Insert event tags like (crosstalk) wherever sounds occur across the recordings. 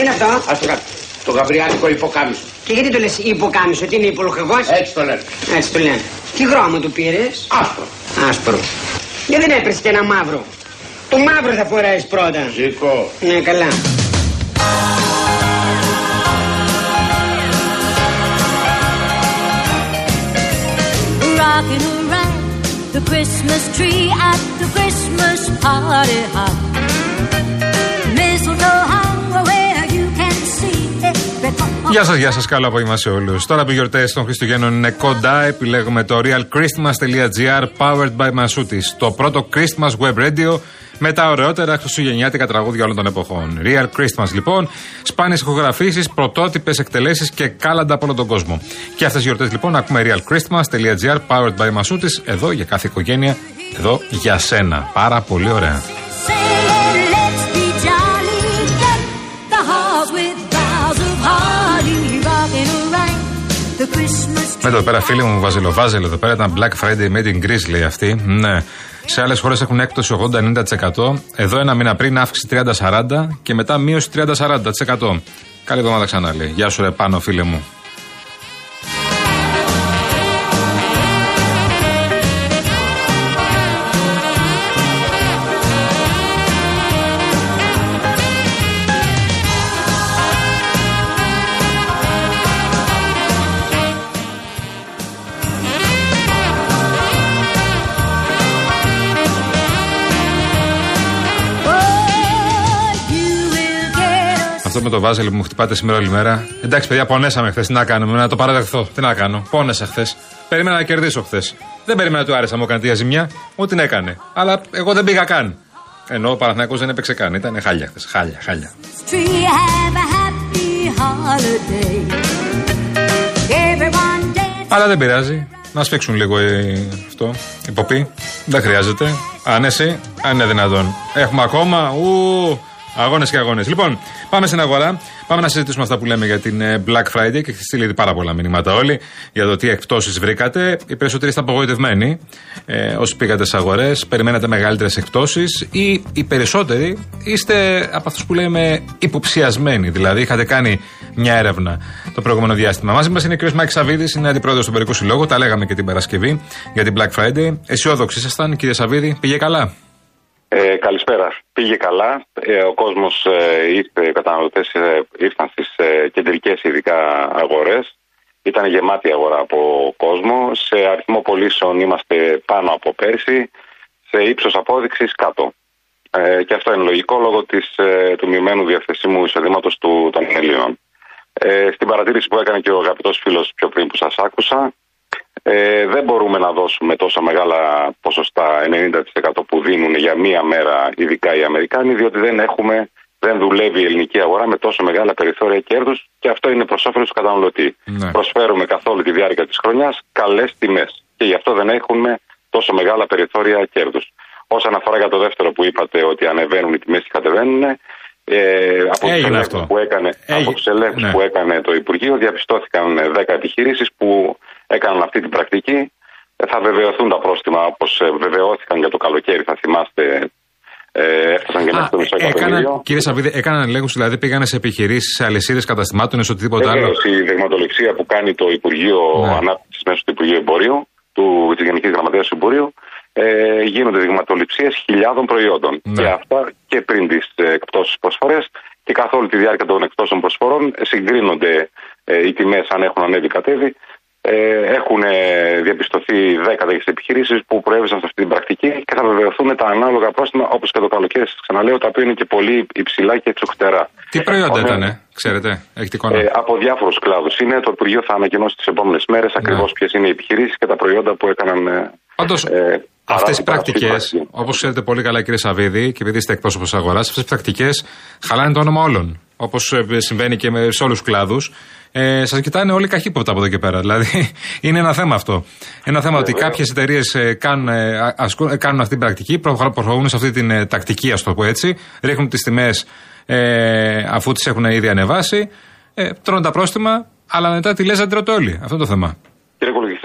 Τι είναι αυτό; Α το κάτω. Το γαβριάτικο υποκάμισο. Και γιατί το λες υποκάμισο, τι είναι υπολογεγός. Έτσι το λένε. Έτσι το λένε. Τι χρώμα του πήρες; Άσπρο. Άσπρο. Γιατί δεν έπρεπε και ένα μαύρο. Το μαύρο θα φορέεις πρώτα. Ζήκω. Ναι, καλά. Rocking around the Christmas tree at the Christmas party hop. Γεια σας, γεια σας. Καλό απόγευμα σε όλους. Τώρα που οι γιορτές των Χριστουγέννων είναι κοντά, επιλέγουμε το realchristmas.gr powered by Masutis. Το πρώτο Christmas web radio με τα ωραιότερα χριστουγεννιάτικα τραγούδια όλων των εποχών. Real Christmas λοιπόν, σπάνιες ηχογραφήσεις, πρωτότυπες εκτελέσεις και κάλαντα από όλο τον κόσμο. Και αυτές τις γιορτές λοιπόν ακούμε realchristmas.gr powered by Masutis εδώ για κάθε οικογένεια, εδώ για σένα. Πάρα πολύ ωραία. Christmas Με εδώ πέρα φίλοι μου Βάζελο, Βάζελο εδώ πέρα ήταν Black Friday Made in Greece λέει αυτή. Ναι. Σε άλλες χώρες έχουν έκπτωση 80-90%. Εδώ ένα μήνα πριν αύξηση 30-40% και μετά μείωση 30-40%. Καλή εβδομάδα ξανά λέει. Γεια σου ρε πάνω φίλε μου. Αυτό με το Βάζελο που μου χτυπάτε σήμερα όλη μέρα. Εντάξει, παιδιά, πονέσαμε χθες. Τι να κάνουμε, να το παραδεχθώ. Τι να κάνω. Πόνεσα χθες. Περίμενα να κερδίσω χθες. Δεν περίμενα να του άρεσα μου έκανε τη ζημιά. Μου την έκανε. Αλλά εγώ δεν πήγα καν. Ενώ ο Παναθηναϊκός δεν έπαιξε καν. Ήταν χάλια χθες. Χάλια, χάλια. tree, have a happy holiday. Everyone dance. Αλλά δεν πειράζει. Να σφίξουν λίγο ε, αυτό. Υποπή. Δεν χρειάζεται. Αν εσύ, αν είναι δυνατόν. Έχουμε ακόμα. Ου, αγώνες και αγώνες. Λοιπόν, πάμε στην αγορά. Πάμε να συζητήσουμε αυτά που λέμε για την ε, Black Friday και έχετε στείλει ήδη πάρα πολλά μηνύματα όλοι για το τι εκπτώσεις βρήκατε. Οι περισσότεροι είστε απογοητευμένοι. Ε, όσοι πήγατε στις αγορές, περιμένατε μεγαλύτερες εκπτώσεις ή οι περισσότεροι είστε από αυτούς που λέμε υποψιασμένοι. Δηλαδή, είχατε κάνει μια έρευνα το προηγούμενο διάστημα. Μαζί μας είναι ο κ. Μάκη Σαββίδης, είναι αντιπρόεδρος του Περικού Συλλόγου. Τα λέγαμε και την Παρασκευή για την Black Friday. Αισιόδοξοι ήσασταν, κύριε Σαββίδη, πήγε καλά; Ε, καλησπέρα. Πήγε καλά. Ε, ο κόσμος ε, ήρθε, οι καταναλωτές ε, ήρθαν στις ε, κεντρικές ειδικά αγορές. Ήταν γεμάτη αγορά από κόσμο. Σε αριθμό πωλήσεων είμαστε πάνω από πέρσι. Σε ύψος απόδειξης κάτω. Ε, και αυτό είναι λογικό λόγω της, ε, του μειωμένου διαθεσίμου εισοδήματος του, των Ελλήνων. Ε, στην παρατήρηση που έκανε και ο αγαπητός φίλος πιο πριν που σας άκουσα, ε, δεν μπορούμε να δώσουμε τόσα μεγάλα ποσοστά 90% που δίνουν για μία μέρα, ειδικά οι Αμερικάνοι, διότι δεν έχουμε, δεν δουλεύει η ελληνική αγορά με τόσο μεγάλα περιθώρια κέρδους και αυτό είναι προς όφελος του καταναλωτή. Ναι. Προσφέρουμε καθ' όλη τη διάρκεια της χρονιάς καλές τιμές και γι' αυτό δεν έχουμε τόσο μεγάλα περιθώρια κέρδους. Όσον αφορά για το δεύτερο που είπατε ότι ανεβαίνουν οι τιμές και κατεβαίνουν, ε, από τους Έγινε ελέγχους αυτό. που έκανε, Έγι- από τους ελέγχους ναι. που έκανε το Υπουργείο διαπιστώθηκαν ε, 10 επιχειρήσεις που έκαναν αυτή την πρακτική. Ε, Θα βεβαιωθούν τα πρόστιμα όπως ε, βεβαιώθηκαν για το καλοκαίρι, θα θυμάστε. Ε, έφτασαν και Α, μέχρι το μισό ε, έκαναν, εκατομμύριο. κύριε Σαββίδη, έκαναν ελέγχους, δηλαδή πήγανε σε επιχειρήσεις, σε αλυσίδες καταστημάτων, ή σε οτιδήποτε άλλο; Βεβαίως, η δειγματοληψία που κάνει το Υπουργείο Ναι. Ανάπτυξης μέσω του Υπουργείου Εμπορίου, του, της Γενικής Γραμματείας του Εμπορίου, ε, γίνονται δειγματοληψίες χιλιάδων προϊόντων. Ναι. Και αυτά και πριν τις ε, εκπτώσεις προσφορές και καθ' όλη τη διάρκεια των εκπτώσεων προσφορών ε, συγκρίνονται ε, οι τιμές αν έχουν ανέβει ή κατέβει. Ε, έχουν ε, διαπιστωθεί 10 τέτοιες επιχειρήσεις που προέβησαν σε αυτή την πρακτική και θα βεβαιωθούν τα ανάλογα πρόστιμα όπως και το καλοκαίρι. Σας Ξαναλέω, τα οποία είναι και πολύ υψηλά και εξοχτερά. Τι προϊόντα Ωραία. ήταν, ξέρετε, έχετε εικόνα; Ε, από διάφορους κλάδους είναι. Το Υπουργείο θα ανακοινώσει τις επόμενες μέρες ακριβώς ποιες είναι οι επιχειρήσεις και τα προϊόντα που έκαναν. ε, Πάντω, ε, αυτές οι παρά- πρακτικές, παρά- όπως ξέρετε πολύ καλά, κύριε Σαββίδη, και επειδή είστε εκπρόσωπος αγοράς, αυτές οι πρακτικές χαλάνε το όνομα όλων. Όπως συμβαίνει και με, σε όλους τους κλάδους. Ε, Σας κοιτάνε όλοι καχύποπτα από εδώ και πέρα. Δηλαδή, (laughs) είναι ένα θέμα αυτό. Ένα θέμα ότι κάποιες εταιρείες κάνουν, ε, ασκούν- ε, κάνουν αυτή την πρακτική, προχω- προχωρούν σε αυτή την ε, τακτική, ας το πω έτσι, ρίχνουν τις τιμές ε, αφού τις έχουν ήδη ανεβάσει, ε, τρώνε τα πρόστιμα, αλλά μετά τη λέζα τρώτε όλοι. Αυτό είναι το θέμα.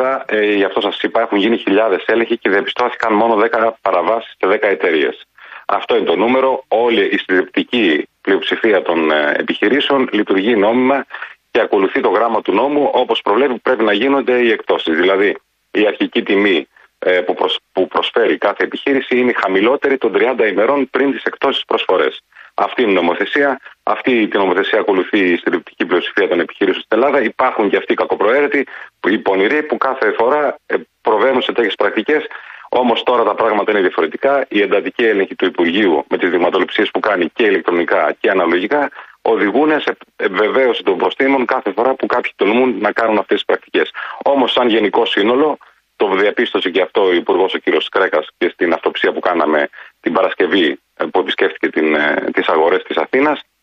Κύριε Κολογιστά, ε, γι' αυτό σας είπα, έχουν γίνει χιλιάδες έλεγχοι και διαπιστώθηκαν μόνο 10 παραβάσεις σε 10 εταιρείες. Αυτό είναι το νούμερο. Όλοι οι συντριπτικοί πλειοψηφία των ε, επιχειρήσεων λειτουργεί νόμιμα και ακολουθεί το γράμμα του νόμου όπως προβλέπει πρέπει να γίνονται οι εκτόσει. Δηλαδή η αρχική τιμή ε, που, προσ- που προσφέρει κάθε επιχείρηση είναι η χαμηλότερη των 30 ημερών πριν τις εκτόσει προσφορές. Αυτή είναι η νομοθεσία. Αυτή την νομοθεσία ακολουθεί η συντριπτική πλειοψηφία των επιχειρήσεων στην Ελλάδα. Υπάρχουν και αυτοί οι κακοπροαίρετοι, που- οι πονηροί που κάθε φορά ε, προβαίνουν σε τέτοιες πρακτικές. Όμως τώρα τα πράγματα είναι διαφορετικά. Η εντατική έλεγχη του Υπουργείου με τις δειγματοληψίες που κάνει και ηλεκτρονικά και αναλογικά οδηγούν σε βεβαίωση των προστήμων κάθε φορά που κάποιοι τολμούν να κάνουν αυτές τις πρακτικές. Όμως, σαν γενικό σύνολο, το διαπίστωσε και αυτό ο Υπουργός ο κ. Κρέκας και στην αυτοψία που κάναμε την Παρασκευή ε, που επισκέφθηκε την, ε, τις αγορές της Αθήνας ε,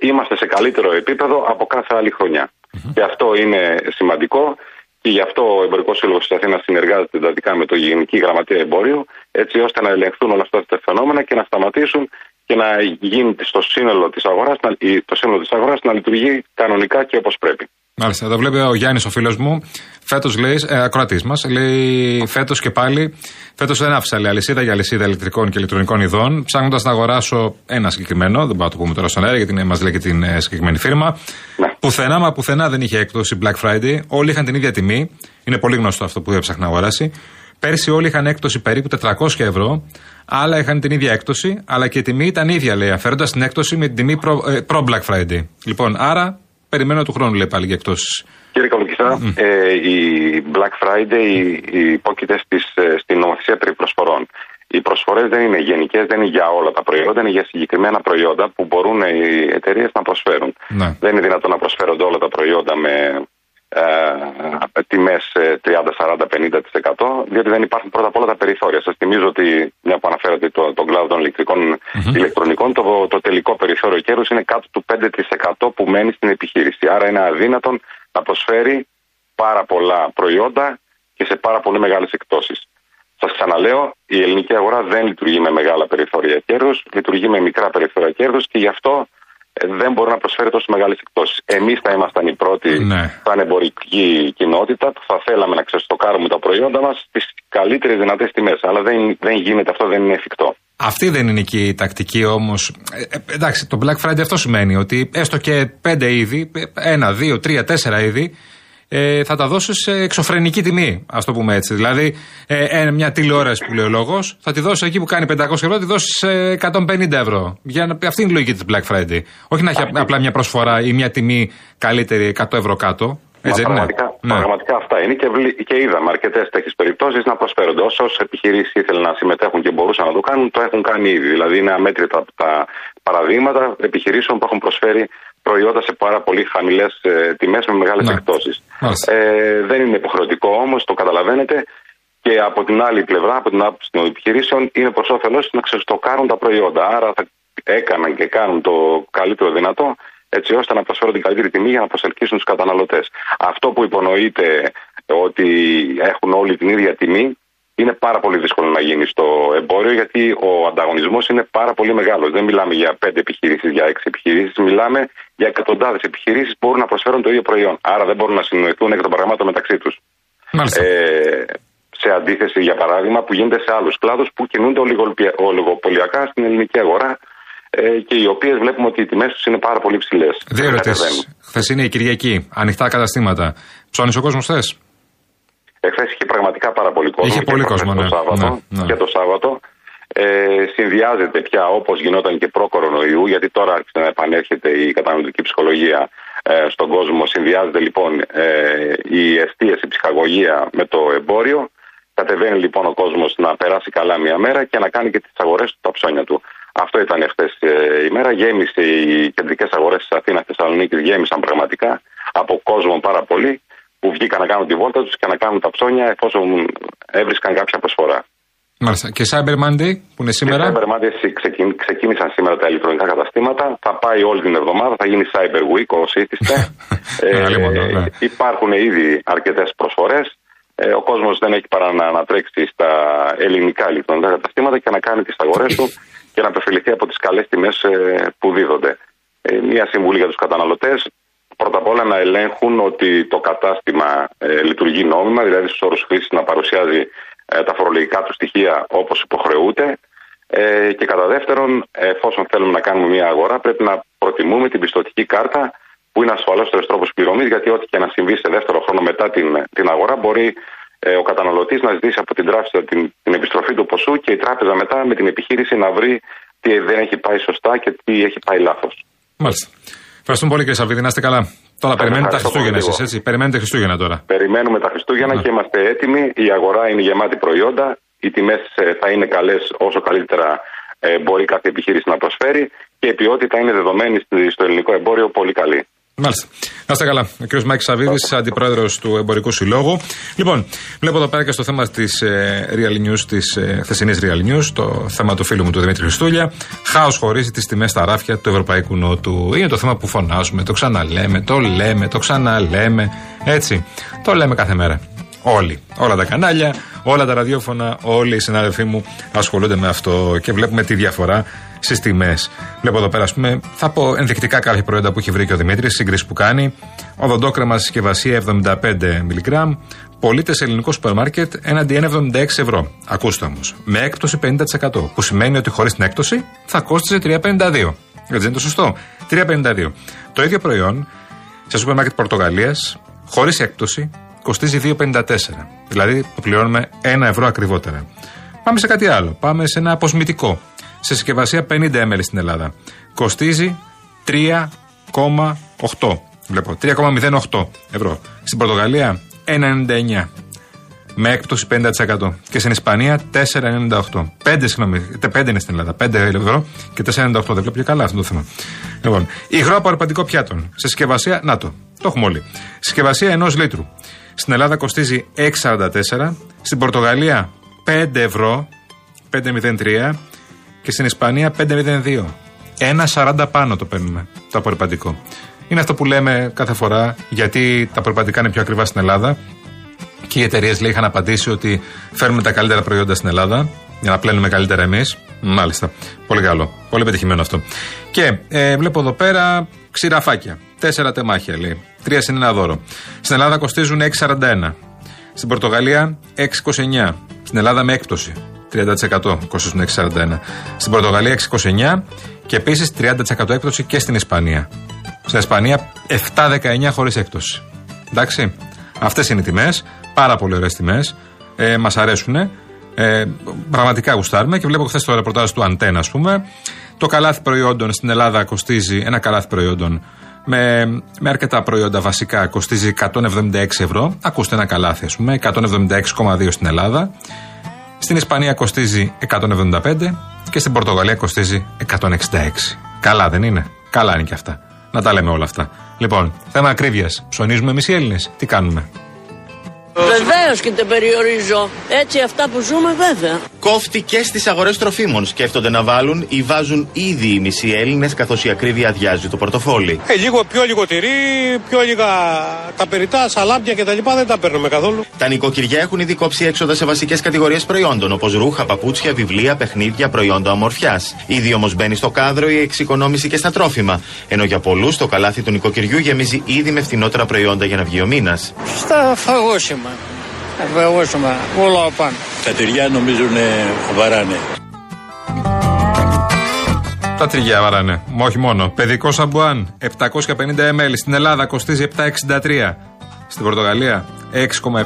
είμαστε σε καλύτερο επίπεδο από κάθε άλλη χρονιά. Και αυτό είναι σημαντικό και γι' αυτό ο Εμπορικός Σύλλογος της Αθήνας συνεργάζεται εντατικά με το Γενική Γραμματεία Εμπορίου, έτσι ώστε να ελεγχθούν όλα αυτά τα φαινόμενα και να σταματήσουν και να γίνει στο σύνολο της αγοράς το σύνολο της αγοράς να λειτουργεί κανονικά και όπως πρέπει. Μάλιστα. Εδώ βλέπει ο Γιάννης, ο φίλος μου, φέτος λέει, ε, ακροατής μας, λέει φέτος και πάλι. Φέτος δεν άφησα λέει, αλυσίδα για αλυσίδα ηλεκτρικών και ηλεκτρονικών ειδών, ψάχνοντας να αγοράσω ένα συγκεκριμένο, δεν μπορούμε να το πούμε τώρα στον αέρα γιατί μας λέει και την ε, συγκεκριμένη φίρμα. Ναι. Πουθενά μα πουθενά δεν είχε έκπτωση Black Friday. Όλοι είχαν την ίδια τιμή. Είναι πολύ γνωστό αυτό που έψαχνα να αγοράσει. Πέρσι όλοι είχαν έκπτωση περίπου 400 ευρώ. Άλλα είχαν την ίδια έκπτωση, αλλά και η τιμή ήταν ίδια, λέει, αφαίροντα την έκπτωση με την τιμή προ, ε, προ Black Friday. Λοιπόν, άρα περιμένω του χρόνου, λέει πάλι για εκπτώσει. Κύριε Καλοκυθά, ε, η Black Friday υπόκειται στις, ε, στην νομοθεσία περί προσφορών. Οι προσφορές δεν είναι γενικές, δεν είναι για όλα τα προϊόντα, είναι για συγκεκριμένα προϊόντα που μπορούν οι εταιρείες να προσφέρουν. Ναι. Δεν είναι δυνατόν να προσφέρονται όλα τα προϊόντα με ε, τιμές 30, 40, 50%, διότι δεν υπάρχουν πρώτα απ' όλα τα περιθώρια. Σας θυμίζω ότι, μια που αναφέρατε το, τον κλάδο των ηλεκτρικών ηλεκτρονικών, το, το τελικό περιθώριο κέρδους είναι κάτω του 5% που μένει στην επιχείρηση. Άρα είναι αδύνατον να προσφέρει πάρα πολλά προϊόντα και σε πάρα πολύ μεγάλες εκτόσει. Σας ξαναλέω, η ελληνική αγορά δεν λειτουργεί με μεγάλα περιθώρια κέρδους, λειτουργεί με μικρά περιθώρια κέρδους και γι' αυτό ε, δεν μπορεί να προσφέρει τόσο μεγάλες εκτόσει. Εμείς θα ήμασταν οι πρώτοι, Ναι. σαν εμπορική κοινότητα, που θα θέλαμε να ξεστοκάρουμε τα προϊόντα μας στις καλύτερες δυνατές τιμές. Αλλά δεν, δεν γίνεται αυτό, δεν είναι εφικτό. Αυτή δεν είναι και η τακτική όμως. Ε, εντάξει, το Black Friday αυτό σημαίνει ότι έστω και πέντε είδη, ε, ένα, δύο, τρία, τέσσερα είδη, ε, θα τα δώσεις σε εξωφρενική τιμή, ας το πούμε έτσι. Δηλαδή, ε, ε, μια τηλεόραση που λέει ο λόγος, θα τη δώσεις εκεί που κάνει 500 ευρώ, θα τη δώσεις σε 150 ευρώ. Για να, αυτή είναι η λογική της Black Friday. Όχι να έχει απλά μια προσφορά ή μια τιμή καλύτερη 100 ευρώ κάτω. Έτσι Μα δεν είναι. πραγματικά, Ναι. πραγματικά αυτά είναι και, βλή- και είδαμε αρκετέ τέτοιες περιπτώσεις να προσφέρονται. Όσε επιχειρήσεις ήθελαν να συμμετέχουν και μπορούσαν να το κάνουν, το έχουν κάνει ήδη. Δηλαδή, είναι αμέτρητα τα παραδείγματα επιχειρήσεων που έχουν προσφέρει προϊόντα σε πάρα πολύ χαμηλές ε, τιμές με μεγάλες Ναι. εκτόσει. Μάλιστα. Ε, δεν είναι υποχρεωτικό όμως, το καταλαβαίνετε. Και από την άλλη πλευρά, από την άποψη των επιχειρήσεων, είναι προς όφελό του να ξεστοκάρουν τα προϊόντα. Άρα θα έκαναν και κάνουν το καλύτερο δυνατό, έτσι ώστε να προσφέρουν την καλύτερη τιμή για να προσελκύσουν τους καταναλωτές. Αυτό που υπονοείται ότι έχουν όλοι την ίδια τιμή, είναι πάρα πολύ δύσκολο να γίνει στο εμπόριο, γιατί ο ανταγωνισμός είναι πάρα πολύ μεγάλος. Δεν μιλάμε για πέντε επιχειρήσεις, για έξι επιχειρήσεις, μιλάμε για εκατοντάδες επιχειρήσεις που μπορούν να προσφέρουν το ίδιο προϊόν. Άρα δεν μπορούν να συνοηθούν εκ των πραγμάτων μεταξύ τους. Μάλιστα. Ε, σε αντίθεση, για παράδειγμα, που γίνεται σε άλλους κλάδους που κινούνται ολιγολπια- ολιγοπολιακά στην ελληνική αγορά ε, και οι οποίες βλέπουμε ότι οι τιμές τους είναι πάρα πολύ ψηλές. Δύο ερωτήσεις. Χθες είναι η Κυριακή. Ανοιχτά καταστήματα. Ψώνεις ο κόσμος χθε. Εχθές είχε πραγματικά πάρα πολύ κόσμο. Είχε και πολύ προχθές κόσμο, το ναι. Σάββατο, Ναι, ναι. Και το Σάββατο. Ε, συνδυάζεται πια όπως γινόταν και προ-κορονοϊού, γιατί τώρα άρχισε να επανέρχεται η καταναλωτική ψυχολογία ε, στον κόσμο. Συνδυάζεται λοιπόν ε, η εστίαση, η ψυχαγωγία με το εμπόριο. Κατεβαίνει λοιπόν ο κόσμος να περάσει καλά μια μέρα και να κάνει και τις αγορές του, τα ψώνια του. Αυτό ήταν εχθές η μέρα. Γέμισε οι κεντρικές αγορές της Αθήνας, Θεσσαλονίκης, γέμισαν πραγματικά από κόσμο πάρα πολύ που βγήκαν να κάνουν τη βόλτα τους και να κάνουν τα ψώνια εφόσον έβρισκαν κάποια προσφορά. Μάλιστα. Και Cyber Monday που είναι σήμερα; Και Cyber Monday ξεκι- ξεκίνησαν σήμερα τα ηλεκτρονικά καταστήματα. Θα πάει όλη την εβδομάδα, θα γίνει Cyber Week όσο ήθιστε. (laughs) Αλίμονο, ναι. υπάρχουν ήδη αρκετές προσφορές. Ε, ο κόσμος δεν έχει παρά να, να τρέξει στα ελληνικά ηλεκτρονικά καταστήματα και να κάνει τις αγορές του και να αποφεληθεί από τις καλές τιμές που δίδονται. Ε, μία συμβουλή για τους καταναλωτές. Πρώτα απ' όλα να ελέγχουν ότι το κατάστημα ε, λειτουργεί νόμιμα, δηλαδή στους όρους χρήσης να παρουσιάζει ε, τα φορολογικά του στοιχεία όπως υποχρεούται. Ε, και κατά δεύτερον, εφόσον θέλουμε να κάνουμε μια αγορά, πρέπει να προτιμούμε την πιστοτική κάρτα που είναι ασφαλέστερο τρόπο πληρωμής, γιατί ό,τι και να συμβεί σε δεύτερο χρόνο μετά την, την αγορά, μπορεί ε, ο καταναλωτής να ζητήσει από την τράπεζα την, την επιστροφή του ποσού και η τράπεζα μετά με την επιχείρηση να βρει τι δεν έχει πάει σωστά και τι έχει πάει λάθος. Μάλιστα. Ευχαριστούμε πολύ κύριε Σαββίδη, να είστε καλά. Τώρα Σας περιμένετε τα ευχαριστώ Χριστούγεννα πολύ εσείς, έτσι; Περιμένετε Χριστούγεννα τώρα. Περιμένουμε τα Χριστούγεννα Ναι. και είμαστε έτοιμοι. Η αγορά είναι γεμάτη προϊόντα. Οι τιμές θα είναι καλές όσο καλύτερα ε, μπορεί κάθε επιχείρηση να προσφέρει και η ποιότητα είναι δεδομένη στη- στο ελληνικό εμπόριο πολύ καλή. Μάλιστα. Να είστε καλά. Ο κ. Μάκης Σαββίδης, αντιπρόεδρος του Εμπορικού Συλλόγου. Λοιπόν, βλέπω εδώ πέρα και στο θέμα της ε, Real News, της ε, χθεσινής Real News, το θέμα του φίλου μου του Δημήτρη Χριστούλια. Χάος χωρίζει τις τιμές στα ράφια του Ευρωπαϊκού Νότου. Είναι το θέμα που φωνάζουμε, το ξαναλέμε, το λέμε, το ξαναλέμε. Έτσι. Το λέμε κάθε μέρα. Όλοι. Όλα τα κανάλια, όλα τα ραδιόφωνα, όλοι οι συνάδελφοί μου ασχολούνται με αυτό και βλέπουμε τη διαφορά στις τιμές. Βλέπω εδώ πέρα, ας πούμε, θα πω ενδεικτικά κάποια προϊόντα που έχει βρει και ο Δημήτρης, σύγκριση που κάνει. Οδοντόκρεμα συσκευασία 75 μιλιγκράμμ, πωλείται σε ελληνικό σούπερ μάρκετ έναντι 1,76 ευρώ. Ακούστε όμως, με έκπτωση 50%, που σημαίνει ότι χωρίς την έκπτωση θα κόστιζε 3,52. Έτσι δεν είναι το σωστό. 3,52. Το ίδιο προϊόν σε σούπερ μάρκετ Πορτογαλίας, χωρίς έκπτωση, κοστίζει 2,54. Δηλαδή το πληρώνουμε 1 ευρώ ακριβότερα. Πάμε σε κάτι άλλο. Πάμε σε ένα αποσμητικό. Σε συσκευασία 50 ml στην Ελλάδα. Κοστίζει 3,8. Βλέπω. 3,08 ευρώ. Στην Πορτογαλία 1,99. Με έκπτωση 50%. Και στην Ισπανία 4,98. 5, συγγνώμη, 5 είναι στην Ελλάδα. 5 ευρώ και 4,98. Δεν βλέπω και καλά αυτό το θέμα. Λοιπόν, υγρό απορριπαντικό πιάτων. Σε συσκευασία, να το. Το έχουμε όλοι. Συσκευασία ενός λίτρου. Στην Ελλάδα κοστίζει 6,44. Στην Πορτογαλία 5 ευρώ. 5,03. Και στην Ισπανία 5,02. 1,40 πάνω το παίρνουμε το απορριπαντικό. Είναι αυτό που λέμε κάθε φορά γιατί τα απορριπαντικά είναι πιο ακριβά στην Ελλάδα και οι εταιρείες λέει είχαν απαντήσει ότι φέρνουμε τα καλύτερα προϊόντα στην Ελλάδα για να πλένουμε καλύτερα εμείς. Μάλιστα. Πολύ καλό. Πολύ πετυχημένο αυτό. Και ε, βλέπω εδώ πέρα ξηραφάκια. Τέσσερα τεμάχια λέει. Τρία συν ένα δώρο. Στην Ελλάδα κοστίζουν 6,41. Στην Πορτογαλία 6,29. Στην Ελλάδα με έκπτωση. 30% κοστίζουν 6,41. Στην Πορτογαλία 6,29 και επίσης 30% έκπτωση και στην Ισπανία. Στην Ισπανία 7,19 χωρίς έκπτωση. Εντάξει. Αυτές είναι οι τιμές. Πάρα πολύ ωραίες τιμές. Ε, Μας αρέσουν. Ε, πραγματικά γουστάρουμε και βλέπω χθες το ρεπορτάζ του Αντένα, ας πούμε. Το καλάθι προϊόντων στην Ελλάδα κοστίζει, ένα καλάθι προϊόντων με, με αρκετά προϊόντα βασικά κοστίζει 176 ευρώ. Ακούστε ένα καλάθι, ας πούμε, 176,2 στην Ελλάδα. Στην Ισπανία κοστίζει 175 και στην Πορτογαλία κοστίζει 166. Καλά δεν είναι; Καλά είναι και αυτά. Να τα λέμε όλα αυτά. Λοιπόν, θέμα ακρίβειας. Ψωνίζουμε εμείς οι Έλληνες. Τι κάνουμε; Βεβαίως και δεν περιορίζω. Έτσι αυτά που ζούμε, βέβαια. Κόφτει και στις αγορές τροφίμων. Σκέφτονται να βάλουν ή βάζουν ήδη οι μισοί Έλληνες, καθώς η ακρίβεια αδειάζει το πορτοφόλι. Ε, λίγο πιο λίγο τυρί, πιο λίγα τα περιτά, σαλάμπια κτλ. δεν τα παίρνουμε καθόλου. Τα νοικοκυριά έχουν ήδη κόψει έξοδα σε βασικές κατηγορίες προϊόντων, όπως ρούχα, παπούτσια, βιβλία, παιχνίδια, προϊόντα ομορφιάς. Ήδη όμως μπαίνει στο κάδρο η εξοικονόμηση και στα τρόφιμα. Ενώ για πολλούς το καλάθι του νοικοκυριού γεμίζει ήδη με φθηνότερα προϊόντα για να βγει ο μήνας. Στα φαγόσιμα. Φαγόσιμα, όλα πάνω. Τα τυριά νομίζω είναι βαράνε. Τα τριγιά βαράνε. Μα όχι μόνο. Παιδικό σαμπουάν 750 ml στην Ελλάδα κοστίζει 7,63. Στην Πορτογαλία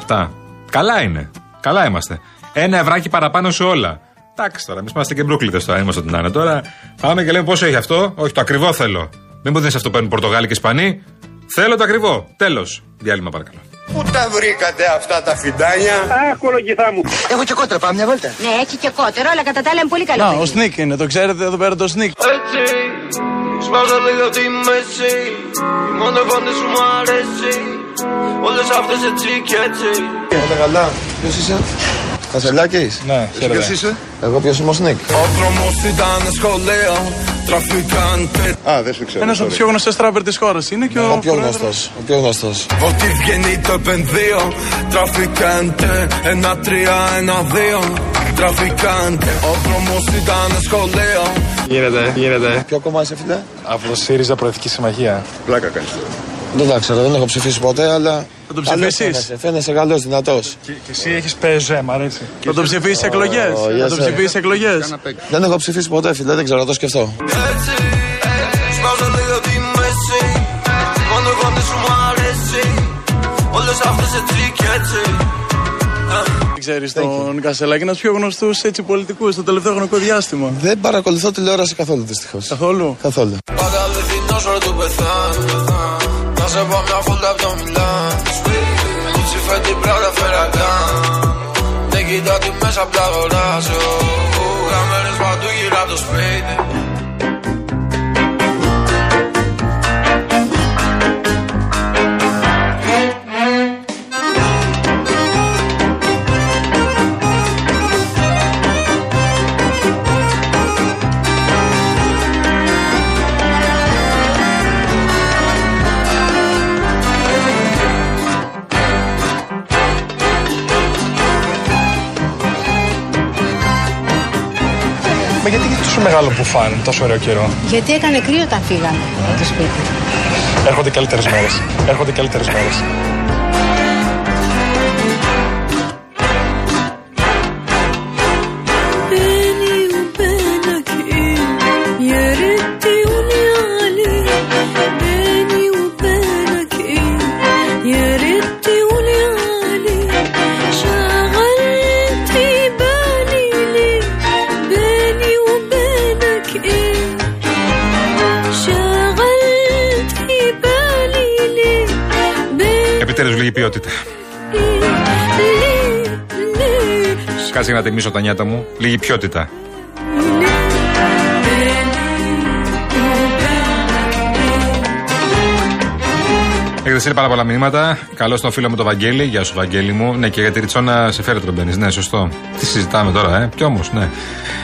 6,7. Καλά είναι. Καλά είμαστε. Ένα ευράκι παραπάνω σε όλα. Εντάξει τώρα, εμείς είμαστε και μπρούκλιδε τώρα, είμαστε ό,τι να είναι. Τώρα πάμε και λέμε πόσο έχει αυτό. Όχι, το ακριβό θέλω. Δεν μου δίνεις αυτό που παίρνουν Πορτογάλοι και Ισπανοί. Θέλω το ακριβό. Τέλος. Διάλειμμα παρακαλώ. Πού τα βρήκατε αυτά τα φιντάνια; Αχ, κολογηθά μου. Έχω και κότερα, πάμε μια βόλτα. Ναι, έχει και κότερο, αλλά κατά τα άλλα είναι πολύ καλό. Να, παιδί. ο Snik είναι, το ξέρετε εδώ πέρα το Snik. Έτσι, σπάζω λίγο τη μέση. Η μόνο φωνή σου μου αρέσει. Όλες αυτές έτσι και έτσι. Όλα καλά. Ποιος είσαι; Κασελάκης. Ναι, Εσύ ποιος είσαι; Εγώ ποιος είμαι ο Snik. Ο δρόμος ήταν σχολείο. Τραφικάντε. Α, δεν σου ξέρω. Ένας από τους πιο γνωστές τράπερ της χώρας είναι και ο. Ο πιο πρόεδρος. γνωστός. Ο πιο γνωστός. Ό,τι βγαίνει το επενδύω. Τραφικάντε. Ένα τρία, ένα δύο. Τραφικάντε. Ο δρόμος ήταν σχολείο. Γίνεται, γίνεται. Ποιο κόμμα είσαι φίλε; Από το ΣΥΡΙΖΑ Προεδρική Συμμαχία. Πλάκα κάνεις τώρα. Δεν τα ξέρω, δεν έχω ψηφίσει ποτέ, αλλά. Θα τον ψηφίσεις; Φαίνεσαι, φαίνεσαι καλός, δυνατός. Και, και, εσύ έχεις ΠΕΖΕ, μ' αρέσει. Και θα τον ψηφίσεις εκλογές; Θα τον ψηφίσεις εκλογές; Δεν έχω ψηφίσει ποτέ, φίλε, δεν ξέρω, να το σκεφτώ. Δεν ξέρεις τον Κασελάκη, ένας πιο γνωστούς έτσι πολιτικούς στο τελευταίο χρονικό διάστημα. Δεν παρακολουθώ τηλεόραση καθόλου δυστυχώς. Καθόλου; Καθόλου. Παραλυθινό αληθινό ώρα του πεθάνω. Να σε πάω μια φούλτα από το Μιλάν. Κουτσι φέτη πράτα φεραγάν. Δεν κοιτάω τι μέσα απ' τα αγοράζω. Κάμερες παντού γύρω από το σπίτι. Μα τόσο μεγάλο μπουφάν τόσο ωραίο καιρό. Γιατί έκανε κρύο όταν φύγαμε από το σπίτι. Έρχονται καλύτερες μέρες. Έρχονται καλύτερες μέρες. Να τιμήσω τα νιάτα μου. Λίγη ποιότητα. Έχετε στείλει πάρα πολλά μηνύματα. Καλώς τον φίλο μου τον Βαγγέλη. Γεια σου, Βαγγέλη μου. Ναι, και για τη Ριτσόνα σε φέρε τρομπένει. Ναι, σωστό. Τι συζητάμε τώρα, ε; Κι όμως, ναι.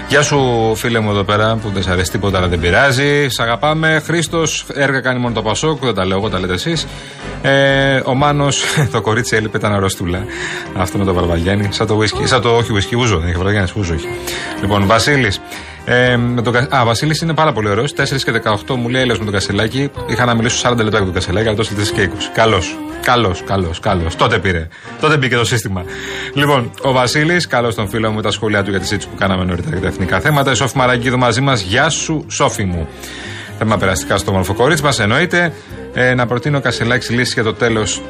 Γεια σου, φίλε μου εδώ πέρα που δεν σε αρέσει τίποτα, αλλά δεν πειράζει. Σ' αγαπάμε. Χρήστος, έργα κάνει μόνο το Πασόκ. Δεν τα λέω εγώ, τα λέτε εσείς. Ε, ο Μάνος, (laughs) το κορίτσι έλειπε, ήταν αρρώστουλα. Αυτό με το Βαρβαγιάννη. Σαν το whisky. Σαν το όχι whisky, ούζο. Δεν έχει Βαρβαγιάννη, ούζο έχει. Λοιπόν, Βασίλης. Ε, με τον, Κα- Α, Βασίλης είναι πάρα πολύ ωραίος. 4 και 18 μου λέει έλεος με τον Κασελάκη. Είχα να μιλήσω 40 λεπτά για τον Κασελάκη, αλλά τόσο 4 και 20. Καλός. Καλός, καλός, καλός. Τότε πήρε. Τότε μπήκε το σύστημα. Λοιπόν, ο Βασίλης, καλός τον φίλο μου με τα σχόλιά του για τη συζήτηση που κάναμε νωρίτερα για τα εθνικά θέματα. Η Σόφη Μαραγκίδου μαζί μας. Γεια σου, Σόφη μου. Θέμα περαστικά στο μορφό κορίτσι μας, εννοείται. Ε, να προτείνω ο Κασελάκης λύση για το τέλος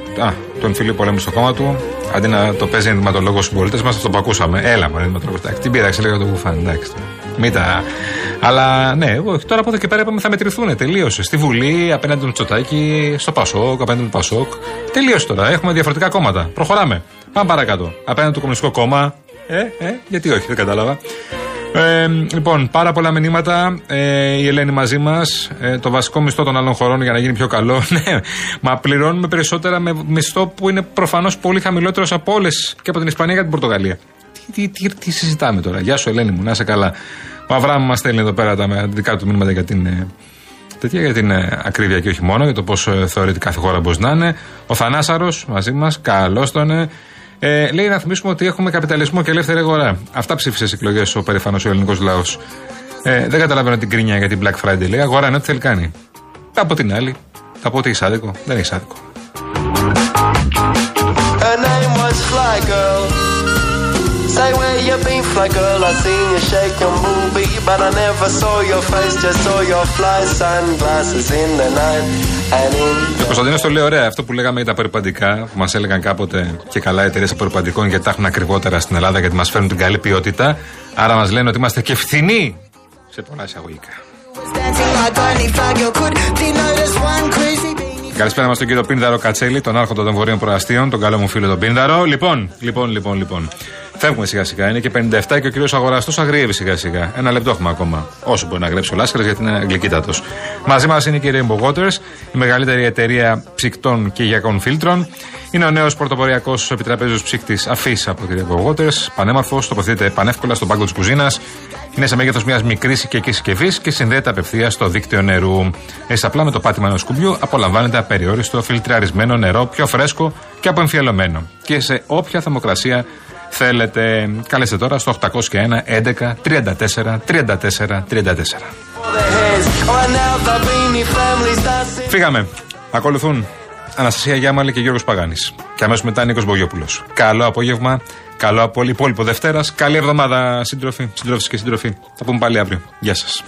του εμφυλίου πολέμου στο κόμμα του. Αντί να το παίζει ενδυματολόγος στους πολίτες μας, αυτό που ακούσαμε. Έλα, μωρέ, ενδυματολόγο. Εντάξει, την πήραξε, λέγα το κουφάν. Εντάξει. Μην τα. Αλλά ναι, εγώ, τώρα από εδώ και πέρα είπαμε θα μετρηθούν. Τελείωσε. Στη Βουλή, απέναντι του Τσοτάκη, στο Πασόκ, απέναντι του Πασόκ. Τελείωσε τώρα. Έχουμε διαφορετικά κόμματα. Προχωράμε. Πάμε παρακάτω. Απέναντι του Κομμουνιστικό Κόμμα. Ε, ε, γιατί όχι, δεν κατάλαβα. Ε, λοιπόν, πάρα πολλά μηνύματα. Ε, η Ελένη μαζί μας. Ε, το βασικό μισθό των άλλων χωρών για να γίνει πιο καλό. (laughs) Ναι, μα πληρώνουμε περισσότερα με μισθό που είναι προφανώς πολύ χαμηλότερος από όλες και από την Ισπανία και την Πορτογαλία. Τι, τι, τι, τι συζητάμε τώρα; Γεια σου, Ελένη μου, να είσαι καλά. Ο Αβράμ μας στέλνει εδώ πέρα τα δικά του μηνύματα για την, ε, τέτοια, για την ε, ακρίβεια και όχι μόνο, για το πώ θεωρείται κάθε χώρα πώ να είναι. Ο Θανάσαρος μαζί μας, καλώς τον. Ε. Ε, λέει να θυμίσουμε ότι έχουμε καπιταλισμό και ελεύθερη αγορά. Αυτά ψήφισες στι εκλογές ο περήφανο ο ελληνικός λαός. Ε, δεν καταλαβαίνω την κρίνια για την Black Friday. Λέει αγορά είναι ό,τι θέλει κάνει. Από την άλλη, θα πω ότι έχει άδικο. Δεν έχει άδικο. Her name was Fly Girl. Say where you been, Fly Girl. I seen you shake your movie, but I never saw your face. Just saw your fly sunglasses in the night and in Ο Κωνσταντίνος το λέει ωραία. Αυτό που λέγαμε για τα απορριπαντικά, που μας έλεγαν κάποτε και καλά εταιρείες απορριπαντικών γιατί τα έχουν ακριβότερα στην Ελλάδα γιατί μας φέρνουν την καλή ποιότητα. Άρα μας λένε ότι είμαστε και φθηνοί σε πολλά εισαγωγικά. dancing like Barney Fagel could deny this one crazy being. Καλησπέρα μας τον κύριο Πίνδαρο Κατσέλη, τον άρχοντα των Βορείων Προαστίων, τον καλό μου φίλο τον Πίνδαρο. Λοιπόν, λοιπόν, λοιπόν, λοιπόν. Φεύγουμε σιγά σιγά. Είναι και 57 και ο κύριος Αγοραστός αγριεύει σιγά σιγά. Ένα λεπτό έχουμε ακόμα. Όσο μπορεί να γρέψει ο Λάσκαρας γιατί είναι γλυκύτατο. Μαζί μας είναι η κυρία Rainbow Waters, η μεγαλύτερη εταιρεία ψυκτών και υγειακών φίλτρων. Είναι ο νέος πρωτοποριακός επιτραπέζιος ψύκτης αφής από τη Rainbow Waters. Πανέμορφος, τοποθετείται πανεύκολα στον πάγκο της κουζίνας. Είναι σε μέγεθος μιας μικρής οικιακής συσκευής και συνδέεται απευθείας στο δίκτυο νερού. Έτσι απλά με το πάτημα ενός κουμπιού απολαμβάνετε απεριόριστο φιλτραρισμένο νερό, πιο φρέσκο και απεμφιαλωμένο. Και σε όποια θερμοκρασία θέλετε. Καλέστε τώρα στο 801 11 34 34 34. Or now the beanie families dancing. Φύγαμε. Ακολουθούν Αναστασία Γιάμαλη και Γιώργος Παγάνης. Και αμέσως μετά Νίκος Μπογιόπουλος. Καλό απόγευμα, καλό από υπόλοιπο Δευτέρας. Καλή εβδομάδα, σύντροφοι, συντρόφοι και συντροφοί. Θα πούμε πάλι αύριο. Γεια σας.